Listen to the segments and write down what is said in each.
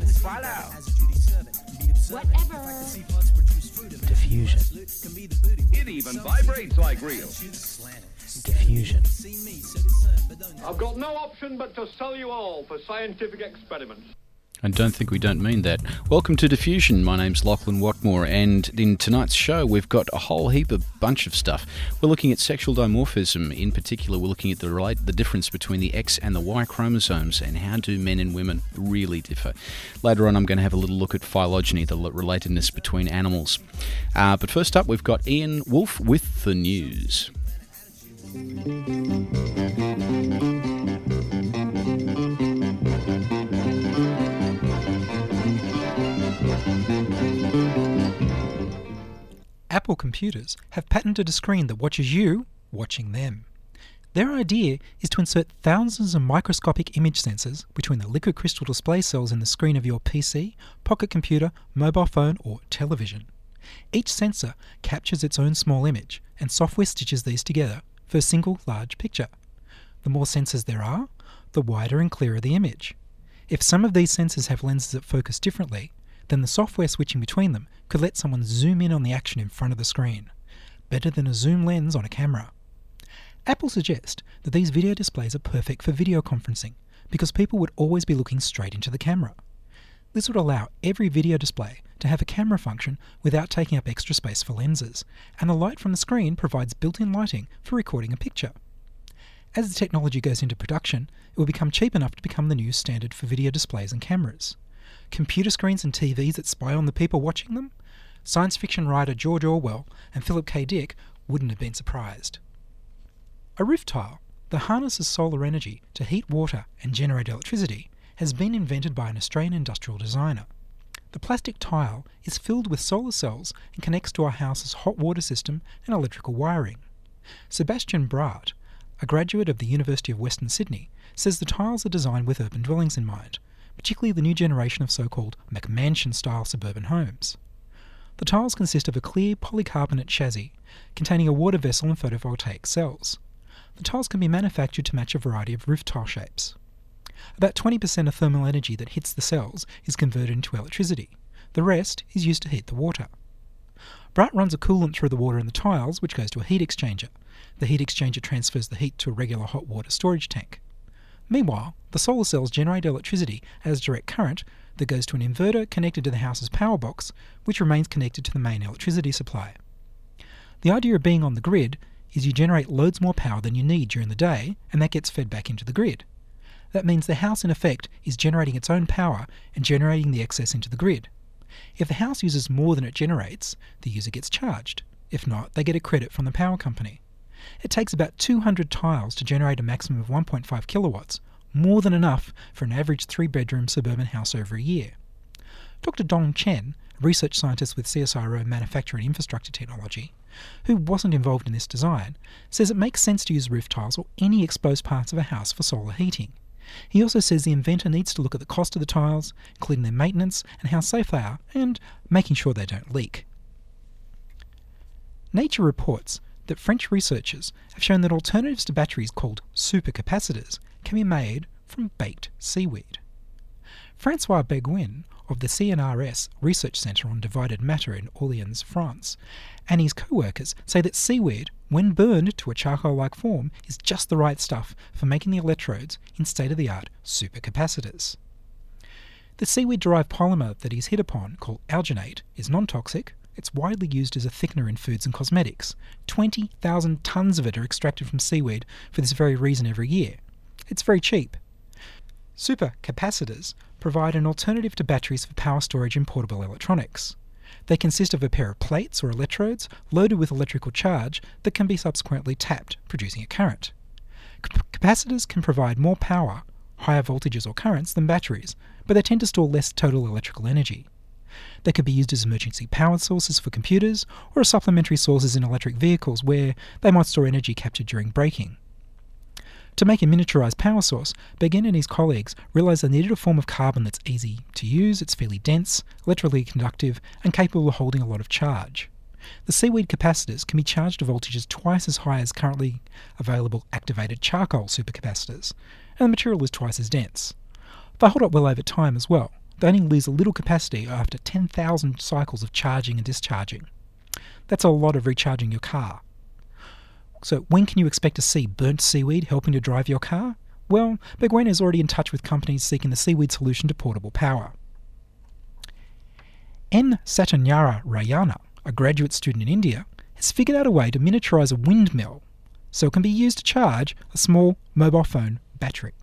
philosophy of swallow. Whatever. Diffusion. It even vibrates like real. Diffusion. I've got no option but to sell you all for scientific experiments. And don't think we don't mean that. Welcome to Diffusion. My name's Lachlan Watmore, and in tonight's show, we've got a whole heap of bunch of stuff. We're looking at sexual dimorphism. In particular, we're looking at the relate the difference between the X and the Y chromosomes and how do men and women really differ. Later on, I'm going to have a little look at phylogeny, the relatedness between animals. Uh, but first up, we've got Ian Wolfe with the news. Apple computers have patented a screen that watches you watching them. Their idea is to insert thousands of microscopic image sensors between the liquid crystal display cells in the screen of your PC, pocket computer, mobile phone, or television. Each sensor captures its own small image, and software stitches these together for a single large picture. The more sensors there are, the wider and clearer the image. If some of these sensors have lenses that focus differently, then the software switching between them could let someone zoom in on the action in front of the screen. Better than a zoom lens on a camera. Apple suggests that these video displays are perfect for video conferencing because people would always be looking straight into the camera. This would allow every video display to have a camera function without taking up extra space for lenses, and the light from the screen provides built in lighting for recording a picture. As the technology goes into production, it will become cheap enough to become the new standard for video displays and cameras computer screens and TVs that spy on the people watching them? Science fiction writer George Orwell and Philip K. Dick wouldn't have been surprised. A roof tile that harnesses solar energy to heat water and generate electricity has been invented by an Australian industrial designer. The plastic tile is filled with solar cells and connects to our house's hot water system and electrical wiring. Sebastian Braat, a graduate of the University of Western Sydney, says the tiles are designed with urban dwellings in mind, particularly the new generation of so called McMansion style suburban homes. The tiles consist of a clear polycarbonate chassis containing a water vessel and photovoltaic cells. The tiles can be manufactured to match a variety of roof tile shapes. About 20% of thermal energy that hits the cells is converted into electricity. The rest is used to heat the water. Braat runs a coolant through the water in the tiles, which goes to a heat exchanger. The heat exchanger transfers the heat to a regular hot water storage tank. Meanwhile, the solar cells generate electricity as direct current that goes to an inverter connected to the house's power box, which remains connected to the main electricity supply. The idea of being on the grid is you generate loads more power than you need during the day, and that gets fed back into the grid. That means the house, in effect, is generating its own power and generating the excess into the grid. If the house uses more than it generates, the user gets charged. If not, they get a credit from the power company. It takes about 200 tiles to generate a maximum of 1.5 kilowatts, more than enough for an average three bedroom suburban house over a year. Dr. Dong Chen, a research scientist with CSIRO Manufacturing Infrastructure Technology, who wasn't involved in this design, says it makes sense to use roof tiles or any exposed parts of a house for solar heating. He also says the inventor needs to look at the cost of the tiles, including their maintenance and how safe they are, and making sure they don't leak. Nature reports that French researchers have shown that alternatives to batteries called supercapacitors can be made from baked seaweed. Francois Beguin of the CNRS Research Centre on Divided Matter in Orleans, France, and his co workers say that seaweed, when burned to a charcoal like form, is just the right stuff for making the electrodes in state of the art supercapacitors. The seaweed derived polymer that he's hit upon, called alginate, is non toxic, it's widely used as a thickener in foods and cosmetics. 20,000 tonnes of it are extracted from seaweed for this very reason every year. It's very cheap. Supercapacitors provide an alternative to batteries for power storage in portable electronics. They consist of a pair of plates or electrodes loaded with electrical charge that can be subsequently tapped, producing a current. Capacitors can provide more power, higher voltages or currents, than batteries, but they tend to store less total electrical energy. They could be used as emergency power sources for computers or as supplementary sources in electric vehicles where they might store energy captured during braking. To make a miniaturized power source, Beguin and his colleagues realized they needed a form of carbon that's easy to use, it's fairly dense, electrically conductive, and capable of holding a lot of charge. The seaweed capacitors can be charged to voltages twice as high as currently available activated charcoal supercapacitors, and the material is twice as dense. They hold up well over time as well. They only lose a little capacity after 10,000 cycles of charging and discharging. That's a lot of recharging your car. So, when can you expect to see burnt seaweed helping to drive your car? Well, Beguin is already in touch with companies seeking the seaweed solution to portable power. N. Satyanarayana, a graduate student in India, has figured out a way to miniaturize a windmill so it can be used to charge a small mobile phone battery.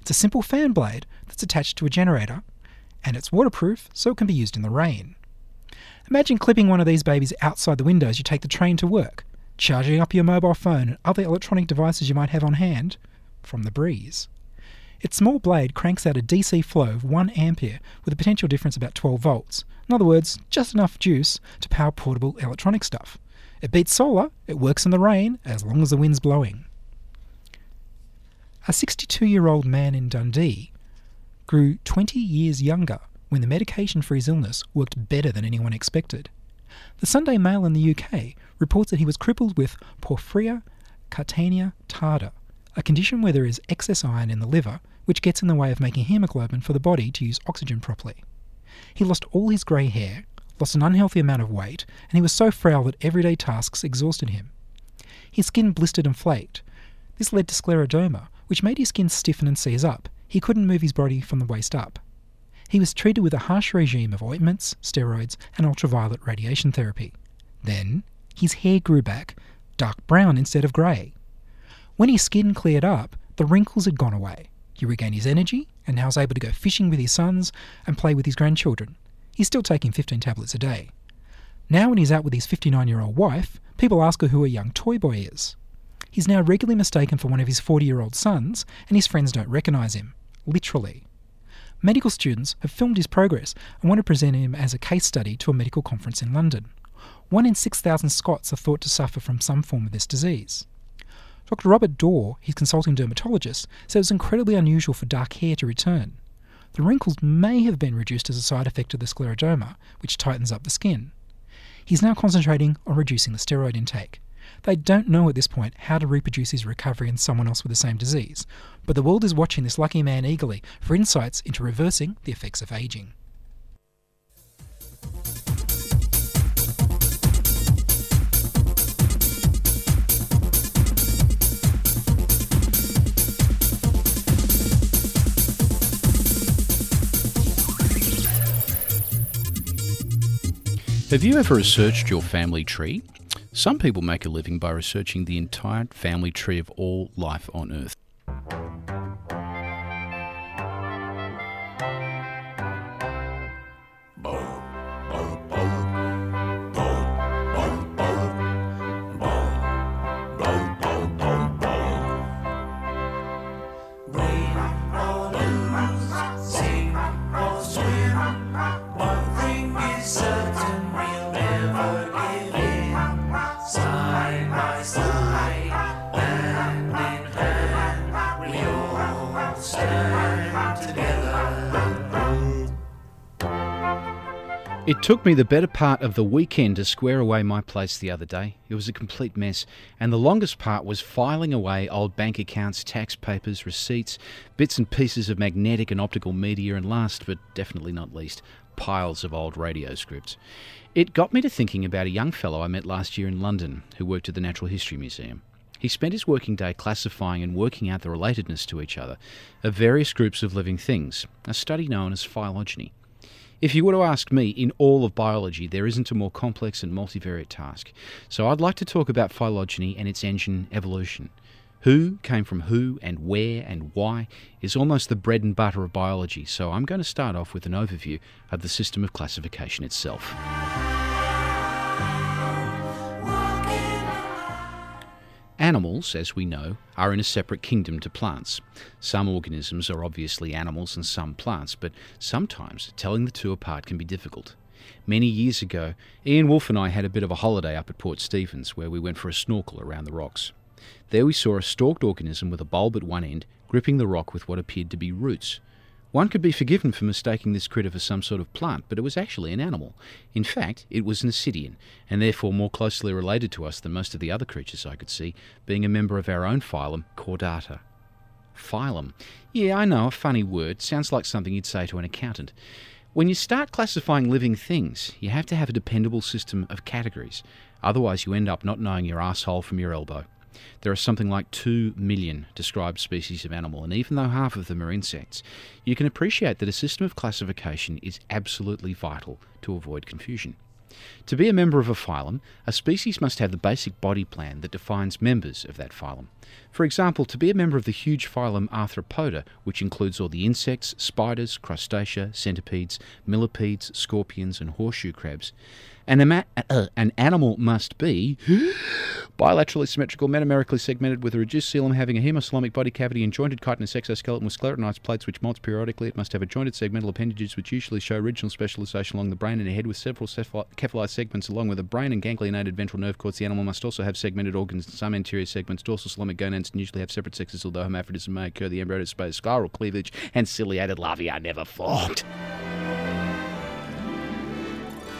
It's a simple fan blade that's attached to a generator, and it's waterproof so it can be used in the rain. Imagine clipping one of these babies outside the window as you take the train to work, charging up your mobile phone and other electronic devices you might have on hand from the breeze. Its small blade cranks out a DC flow of 1 ampere with a potential difference about 12 volts. In other words, just enough juice to power portable electronic stuff. It beats solar, it works in the rain as long as the wind's blowing. A 62 year old man in Dundee grew 20 years younger when the medication for his illness worked better than anyone expected. The Sunday Mail in the UK reports that he was crippled with porphyria cutanea tarda, a condition where there is excess iron in the liver which gets in the way of making hemoglobin for the body to use oxygen properly. He lost all his grey hair, lost an unhealthy amount of weight, and he was so frail that everyday tasks exhausted him. His skin blistered and flaked. This led to scleroderma, which made his skin stiffen and seize up. He couldn't move his body from the waist up. He was treated with a harsh regime of ointments, steroids, and ultraviolet radiation therapy. Then, his hair grew back, dark brown instead of grey. When his skin cleared up, the wrinkles had gone away. He regained his energy and now is able to go fishing with his sons and play with his grandchildren. He's still taking 15 tablets a day. Now, when he's out with his 59 year old wife, people ask her who a young toy boy is. He's now regularly mistaken for one of his 40 year old sons, and his friends don't recognise him. Literally. Medical students have filmed his progress and want to present him as a case study to a medical conference in London. One in 6,000 Scots are thought to suffer from some form of this disease. Dr. Robert Dorr, his consulting dermatologist, said it's incredibly unusual for dark hair to return. The wrinkles may have been reduced as a side effect of the scleroderma, which tightens up the skin. He's now concentrating on reducing the steroid intake. They don't know at this point how to reproduce his recovery in someone else with the same disease, but the world is watching this lucky man eagerly for insights into reversing the effects of aging. Have you ever researched your family tree? Some people make a living by researching the entire family tree of all life on Earth. It took me the better part of the weekend to square away my place the other day. It was a complete mess, and the longest part was filing away old bank accounts, tax papers, receipts, bits and pieces of magnetic and optical media, and last but definitely not least, piles of old radio scripts. It got me to thinking about a young fellow I met last year in London who worked at the Natural History Museum. He spent his working day classifying and working out the relatedness to each other of various groups of living things, a study known as phylogeny. If you were to ask me, in all of biology, there isn't a more complex and multivariate task. So I'd like to talk about phylogeny and its engine evolution. Who came from who and where and why is almost the bread and butter of biology, so I'm going to start off with an overview of the system of classification itself. Animals, as we know, are in a separate kingdom to plants. Some organisms are obviously animals and some plants, but sometimes telling the two apart can be difficult. Many years ago, Ian Wolfe and I had a bit of a holiday up at Port Stephens where we went for a snorkel around the rocks. There we saw a stalked organism with a bulb at one end gripping the rock with what appeared to be roots. One could be forgiven for mistaking this critter for some sort of plant, but it was actually an animal. In fact, it was an ascidian, and therefore more closely related to us than most of the other creatures I could see, being a member of our own phylum, Chordata. Phylum. Yeah, I know, a funny word. Sounds like something you'd say to an accountant. When you start classifying living things, you have to have a dependable system of categories. Otherwise, you end up not knowing your asshole from your elbow. There are something like 2 million described species of animal, and even though half of them are insects, you can appreciate that a system of classification is absolutely vital to avoid confusion. To be a member of a phylum, a species must have the basic body plan that defines members of that phylum. For example, to be a member of the huge phylum Arthropoda, which includes all the insects, spiders, crustacea, centipedes, millipedes, scorpions, and horseshoe crabs, an, ama- uh, an animal must be bilaterally symmetrical, metamerically segmented, with a reduced coelom having a hemocoelomic body cavity and jointed chitinous exoskeleton with sclerotinized plates which molts periodically. It must have a jointed segmental appendages which usually show regional specialization along the brain and a head with several cephalized segments along with a brain and ganglionated ventral nerve cords. The animal must also have segmented organs and some anterior segments. Dorsal coelomic gonads and usually have separate sexes, although hermaphroditism may occur. The embryo displays spiral cleavage and ciliated larvae are never formed.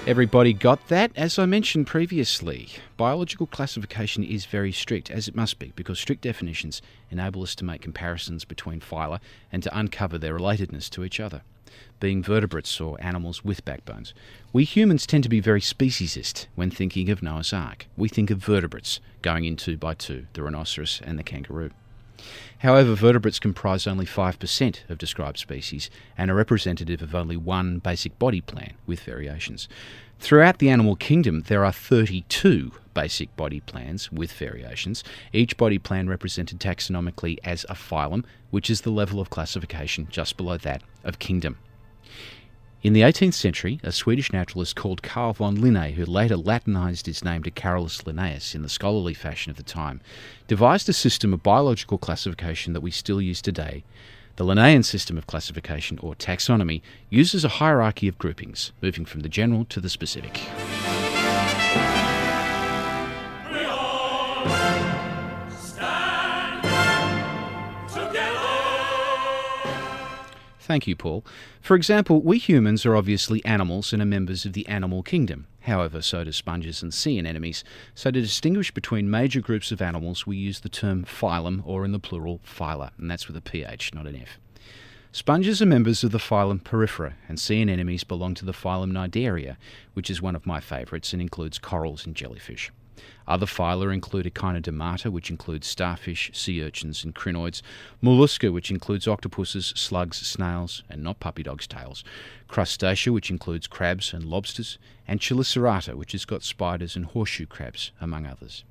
Everybody got that? As I mentioned previously, biological classification is very strict, as it must be, because strict definitions enable us to make comparisons between phyla and to uncover their relatedness to each other, being vertebrates or animals with backbones. We humans tend to be very speciesist when thinking of Noah's Ark. We think of vertebrates going in two by two, the rhinoceros and the kangaroo. However, vertebrates comprise only 5% of described species and are representative of only one basic body plan, with variations. Throughout the animal kingdom, there are 32 basic body plans with variations, each body plan represented taxonomically as a phylum, which is the level of classification just below that of kingdom. In the 18th century, a Swedish naturalist called Carl von Linné, who later Latinized his name to Carolus Linnaeus in the scholarly fashion of the time, devised a system of biological classification that we still use today. The Linnaean system of classification, or taxonomy, uses a hierarchy of groupings, moving from the general to the specific. Thank you, Paul. For example, we humans are obviously animals and are members of the animal kingdom. However, so do sponges and sea anemones. So, to distinguish between major groups of animals, we use the term phylum, or in the plural, phyla, and that's with a ph, not an f. Sponges are members of the phylum Porifera, and sea anemones belong to the phylum Cnidaria, which is one of my favourites and includes corals and jellyfish. Other phyla include Echinodermata, which includes starfish, sea urchins, and crinoids, Mollusca, which includes octopuses, slugs, snails, and not puppy dogs' tails, Crustacea, which includes crabs and lobsters, and Chelicerata, which has got spiders and horseshoe crabs, among others.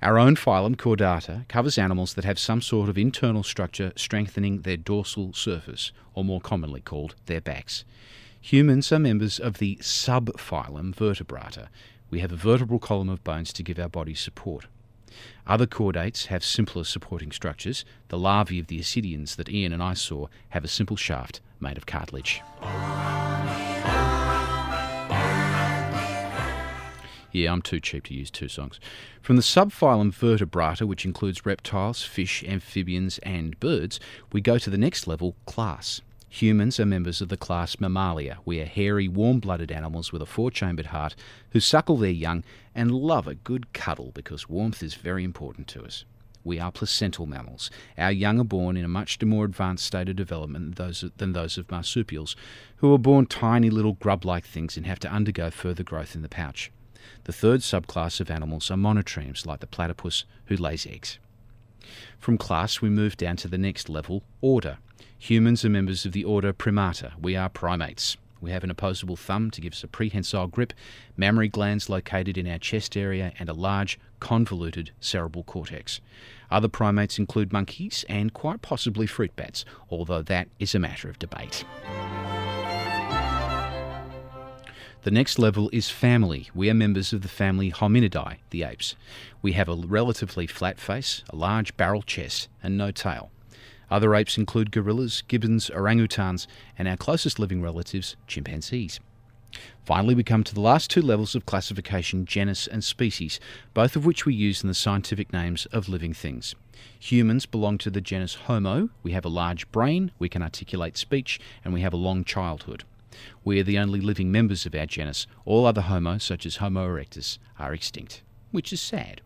Our own phylum, Chordata, covers animals that have some sort of internal structure strengthening their dorsal surface, or more commonly called their backs. Humans are members of the subphylum Vertebrata, we have a vertebral column of bones to give our bodies support. Other chordates have simpler supporting structures. The larvae of the ascidians that Ian and I saw have a simple shaft made of cartilage. Yeah, I'm too cheap to use two songs. From the subphylum Vertebrata, which includes reptiles, fish, amphibians, and birds, we go to the next level, class. Humans are members of the class Mammalia. We are hairy, warm blooded animals with a four chambered heart who suckle their young and love a good cuddle because warmth is very important to us. We are placental mammals. Our young are born in a much more advanced state of development than those, than those of marsupials, who are born tiny little grub like things and have to undergo further growth in the pouch. The third subclass of animals are monotremes, like the platypus, who lays eggs. From class, we move down to the next level, order. Humans are members of the order Primata. We are primates. We have an opposable thumb to give us a prehensile grip, mammary glands located in our chest area, and a large, convoluted cerebral cortex. Other primates include monkeys and quite possibly fruit bats, although that is a matter of debate. The next level is family. We are members of the family Hominidae, the apes. We have a relatively flat face, a large barrel chest, and no tail. Other apes include gorillas, gibbons, orangutans, and our closest living relatives, chimpanzees. Finally, we come to the last two levels of classification, genus and species, both of which we use in the scientific names of living things. Humans belong to the genus Homo, we have a large brain, we can articulate speech, and we have a long childhood. We are the only living members of our genus. All other Homo, such as Homo erectus, are extinct, which is sad.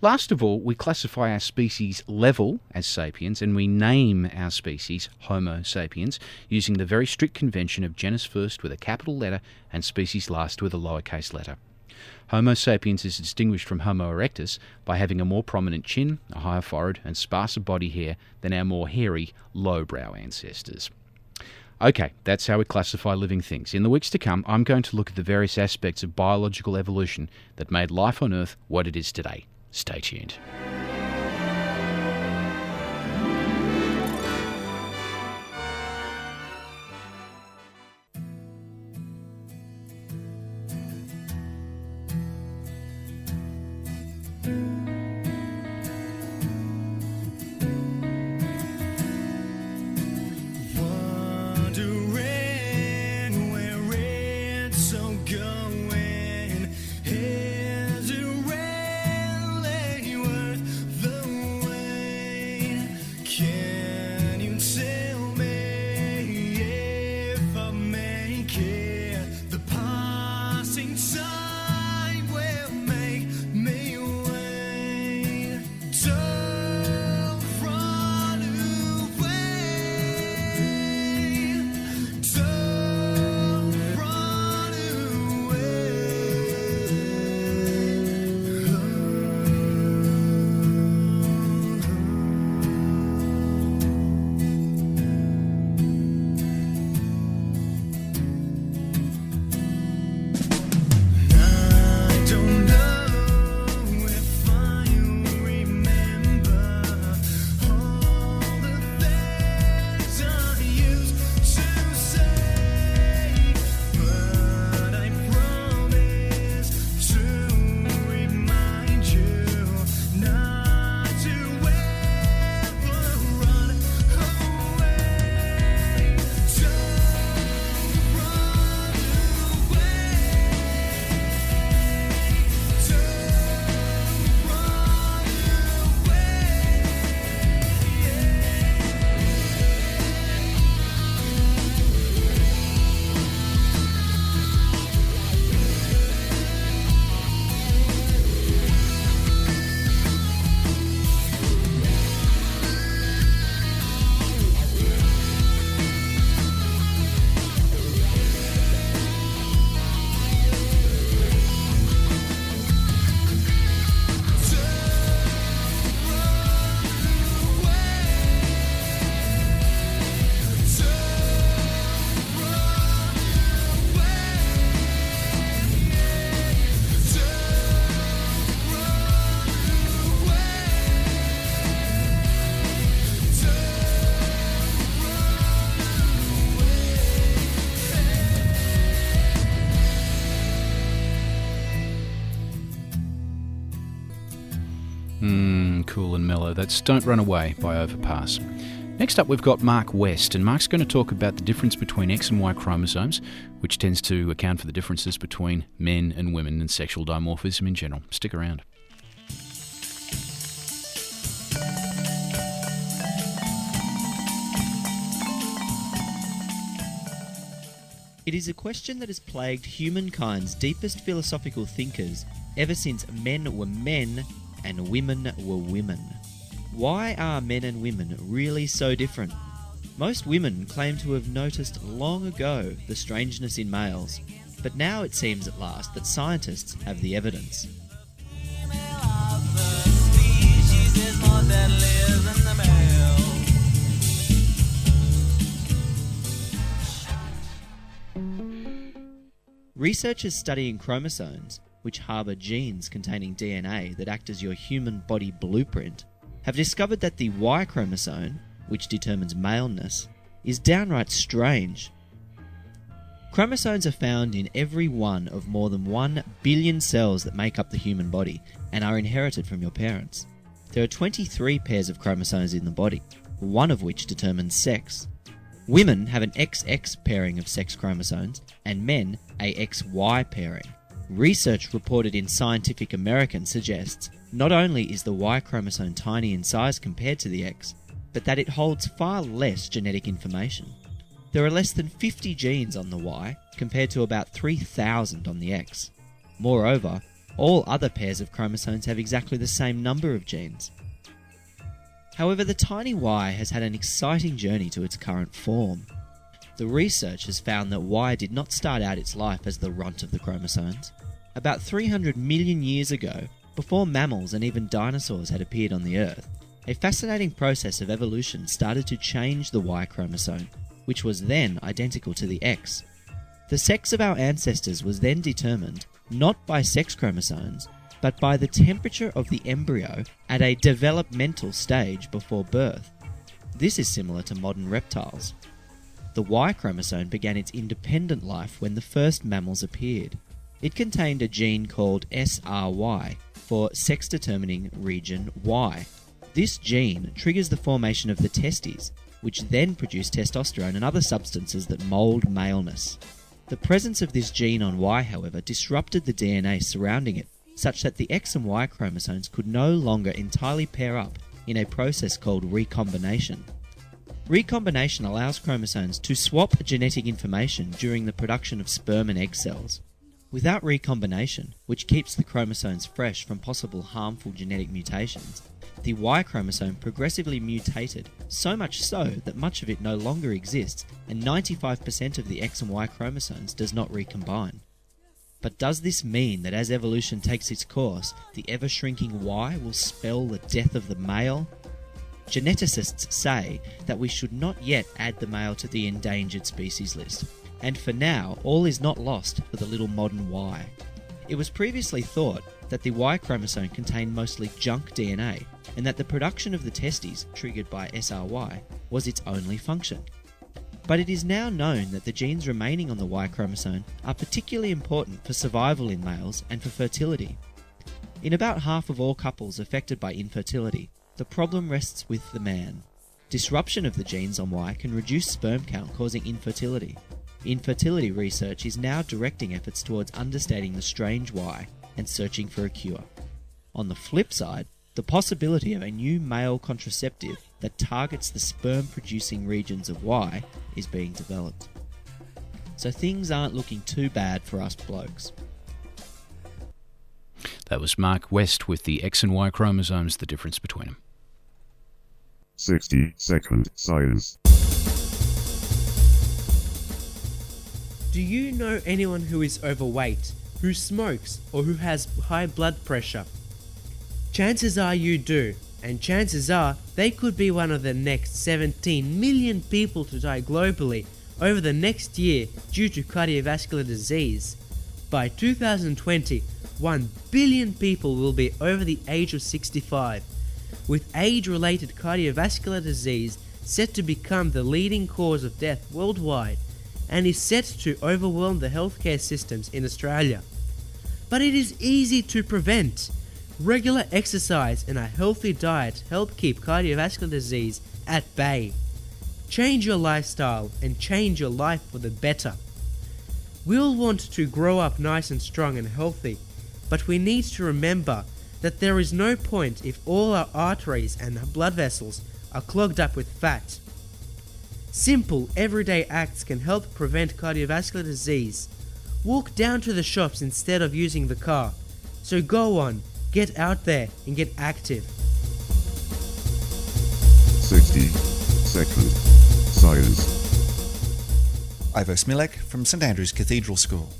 Last of all, we classify our species level as sapiens and we name our species Homo sapiens using the very strict convention of genus first with a capital letter and species last with a lowercase letter. Homo sapiens is distinguished from Homo erectus by having a more prominent chin, a higher forehead, and sparser body hair than our more hairy, lowbrow ancestors. Okay, that's how we classify living things. In the weeks to come, I'm going to look at the various aspects of biological evolution that made life on Earth what it is today. Stay tuned. Wondering That's Don't Run Away by Overpass. Next up, we've got Mark West, and Mark's going to talk about the difference between X and Y chromosomes, which tends to account for the differences between men and women and sexual dimorphism in general. Stick around. It is a question that has plagued humankind's deepest philosophical thinkers ever since men were men and women were women. Why are men and women really so different? Most women claim to have noticed long ago the strangeness in males, but now it seems at last that scientists have the evidence. Researchers studying chromosomes, which harbour genes containing DNA that act as your human body blueprint, have discovered that the Y chromosome, which determines maleness, is downright strange. Chromosomes are found in every one of more than 1 billion cells that make up the human body and are inherited from your parents. There are 23 pairs of chromosomes in the body, one of which determines sex. Women have an XX pairing of sex chromosomes and men a XY pairing. Research reported in Scientific American suggests not only is the Y chromosome tiny in size compared to the X, but that it holds far less genetic information. There are less than 50 genes on the Y compared to about 3,000 on the X. Moreover, All other pairs of chromosomes have exactly the same number of genes. However, the tiny Y has had an exciting journey to its current form. The research has found that Y did not start out its life as the runt of the chromosomes. About 300 million years ago, before mammals and even dinosaurs had appeared on the Earth, a fascinating process of evolution started to change the Y chromosome, which was then identical to the X. The sex of our ancestors was then determined not by sex chromosomes, but by the temperature of the embryo at a developmental stage before birth. This is similar to modern reptiles. The Y chromosome began its independent life when the first mammals appeared. It contained a gene called SRY for sex determining region Y. This gene triggers the formation of the testes, which then produce testosterone and other substances that mold maleness. The presence of this gene on Y, however, disrupted the DNA surrounding it, such that the X and Y chromosomes could no longer entirely pair up in a process called recombination. Recombination allows chromosomes to swap genetic information during the production of sperm and egg cells. Without recombination, which keeps the chromosomes fresh from possible harmful genetic mutations, the Y chromosome progressively mutated, so much so that much of it no longer exists, and 95% of the X and Y chromosomes does not recombine. But does this mean that as evolution takes its course, the ever shrinking Y will spell the death of the male? Geneticists say that we should not yet add the male to the endangered species list, and for now, all is not lost for the little modern Y. It was previously thought that the Y chromosome contained mostly junk DNA, and that the production of the testes, triggered by SRY, was its only function. But it is now known that the genes remaining on the Y chromosome are particularly important for survival in males and for fertility. In about half of all couples affected by infertility, the problem rests with the man. Disruption of the genes on Y can reduce sperm count, causing infertility. Infertility research is now directing efforts towards understanding the strange Y and searching for a cure. On the flip side, the possibility of a new male contraceptive that targets the sperm producing regions of Y is being developed. So things aren't looking too bad for us blokes. That was Mark West with the X and Y chromosomes, the difference between them. 60 second silence. Do you know anyone who is overweight, who smokes, or who has high blood pressure? Chances are you do, and chances are they could be one of the next 17 million people to die globally over the next year due to cardiovascular disease. By 2020, 1 billion people will be over the age of 65, with age related cardiovascular disease set to become the leading cause of death worldwide and is set to overwhelm the healthcare systems in Australia. But it is easy to prevent. Regular exercise and a healthy diet help keep cardiovascular disease at bay. Change your lifestyle and change your life for the better. We'll want to grow up nice and strong and healthy, but we need to remember that there is no point if all our arteries and blood vessels are clogged up with fat. Simple, everyday acts can help prevent cardiovascular disease. Walk down to the shops instead of using the car. So go on, get out there and get active. 60 second Science. Ivo Smilek from St Andrew's Cathedral School.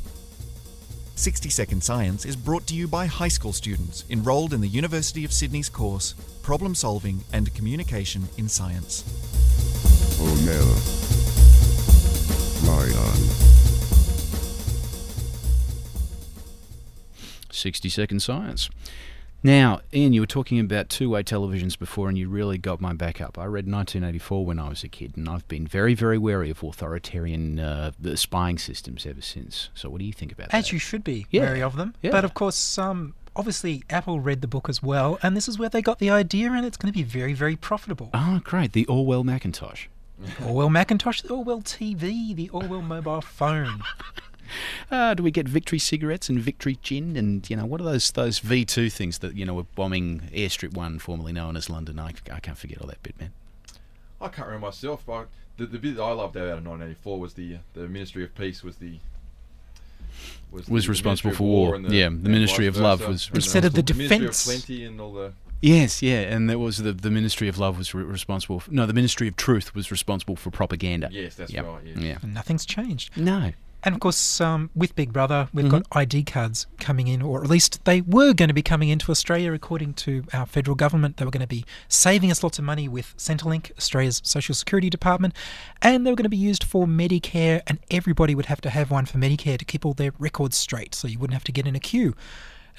60 Second Science is brought to you by high school students enrolled in the University of Sydney's course Problem Solving and Communication in Science. 60 Second Science. Now, Ian, you were talking about two way televisions before, and you really got my back up. I read 1984 when I was a kid, and I've been very, very wary of authoritarian uh, spying systems ever since. So, what do you think about that? As you should be Yeah. wary of them. Yeah. But of course, um, obviously, Apple read the book as well, and this is where they got the idea, and it's going to be very, very profitable. Oh, great. The Orwell Macintosh. Orwell Macintosh, the Orwell TV, the Orwell mobile phone. Uh, do we get Victory cigarettes and Victory gin and you know what are those those V two things that you know were bombing Airstrip One, formerly known as London? I, I can't forget all that bit, man. I can't remember myself, but the, the bit that I loved out of 1984 was the the Ministry of Peace was the Was responsible for war. and the- Yeah, the and Ministry of Love was And Instead of the Ministry defence. Plenty and all the Yes, yeah, and that was the the Ministry of Love was re- responsible. For, no, the Ministry of Truth was responsible for propaganda. Yes, that's Yep. right, yes. Yeah. And nothing's changed. No. And of course, um, with Big Brother, we've got ID cards coming in, or at least they were going to be coming into Australia, according to our federal government. They were going to be saving us lots of money with Centrelink, Australia's social security department, and they were going to be used for Medicare, and everybody would have to have one for Medicare to keep all their records straight, so you wouldn't have to get in a queue.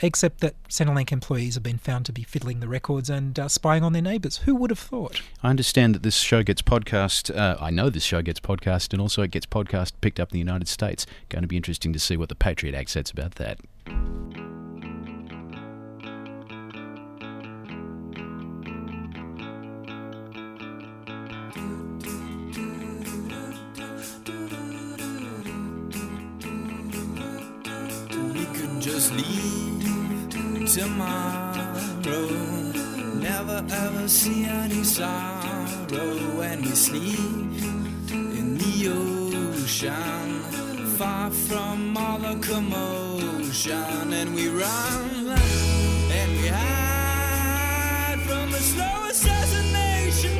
Except that Centrelink employees have been found to be fiddling the records and uh, spying on their neighbours. Who would have thought? I understand that this show gets podcast. Uh, I know this show gets podcast, and also it gets podcast picked up in the United States. Going to be interesting to see what the Patriot Act says about that. Just leave tomorrow. Never ever see any sorrow when we sleep in the ocean. Far from all the commotion, and we run and we hide from the slow assassination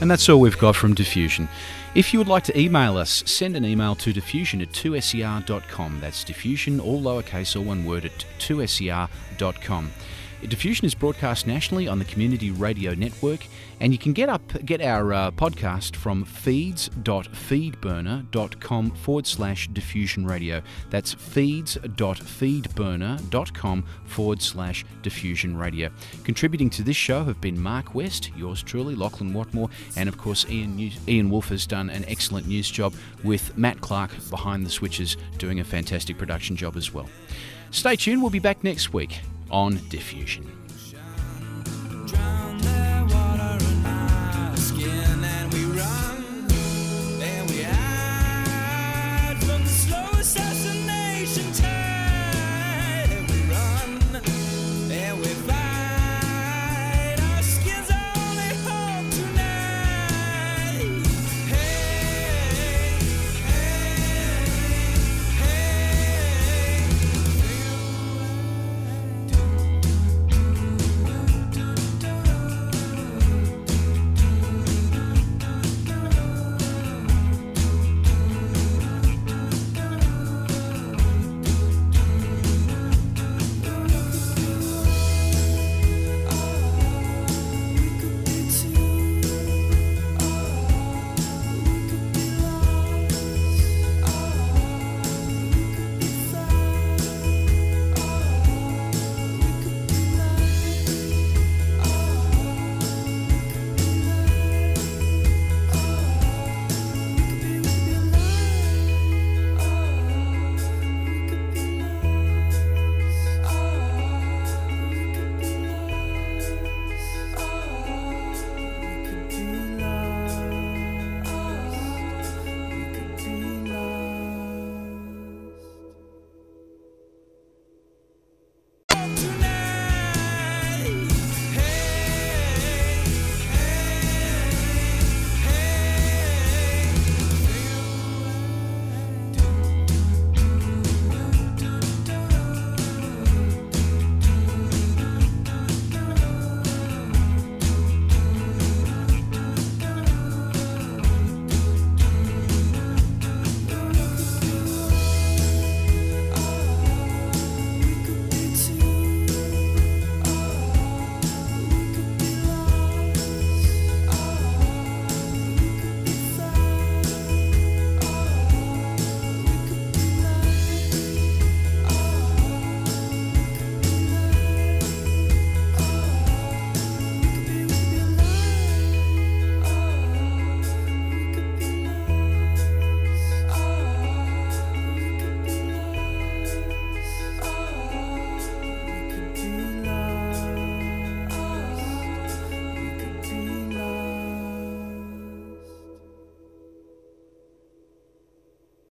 And that's all we've got from Diffusion. If you would like to email us, send an email to diffusion at 2ser.com. That's diffusion, all lowercase, all one word, at 2ser.com. Diffusion is broadcast nationally on the Community Radio Network, and you can get up get our uh, podcast from feeds.feedburner.com forward slash diffusion radio. That's feeds.feedburner.com forward slash diffusion radio. Contributing to this show have been Mark West, yours truly, Lachlan Watmore, and of course Ian, Ian Wolf has done an excellent news job with Matt Clark behind the switches doing a fantastic production job as well. Stay tuned, we'll be back next week on Diffusion.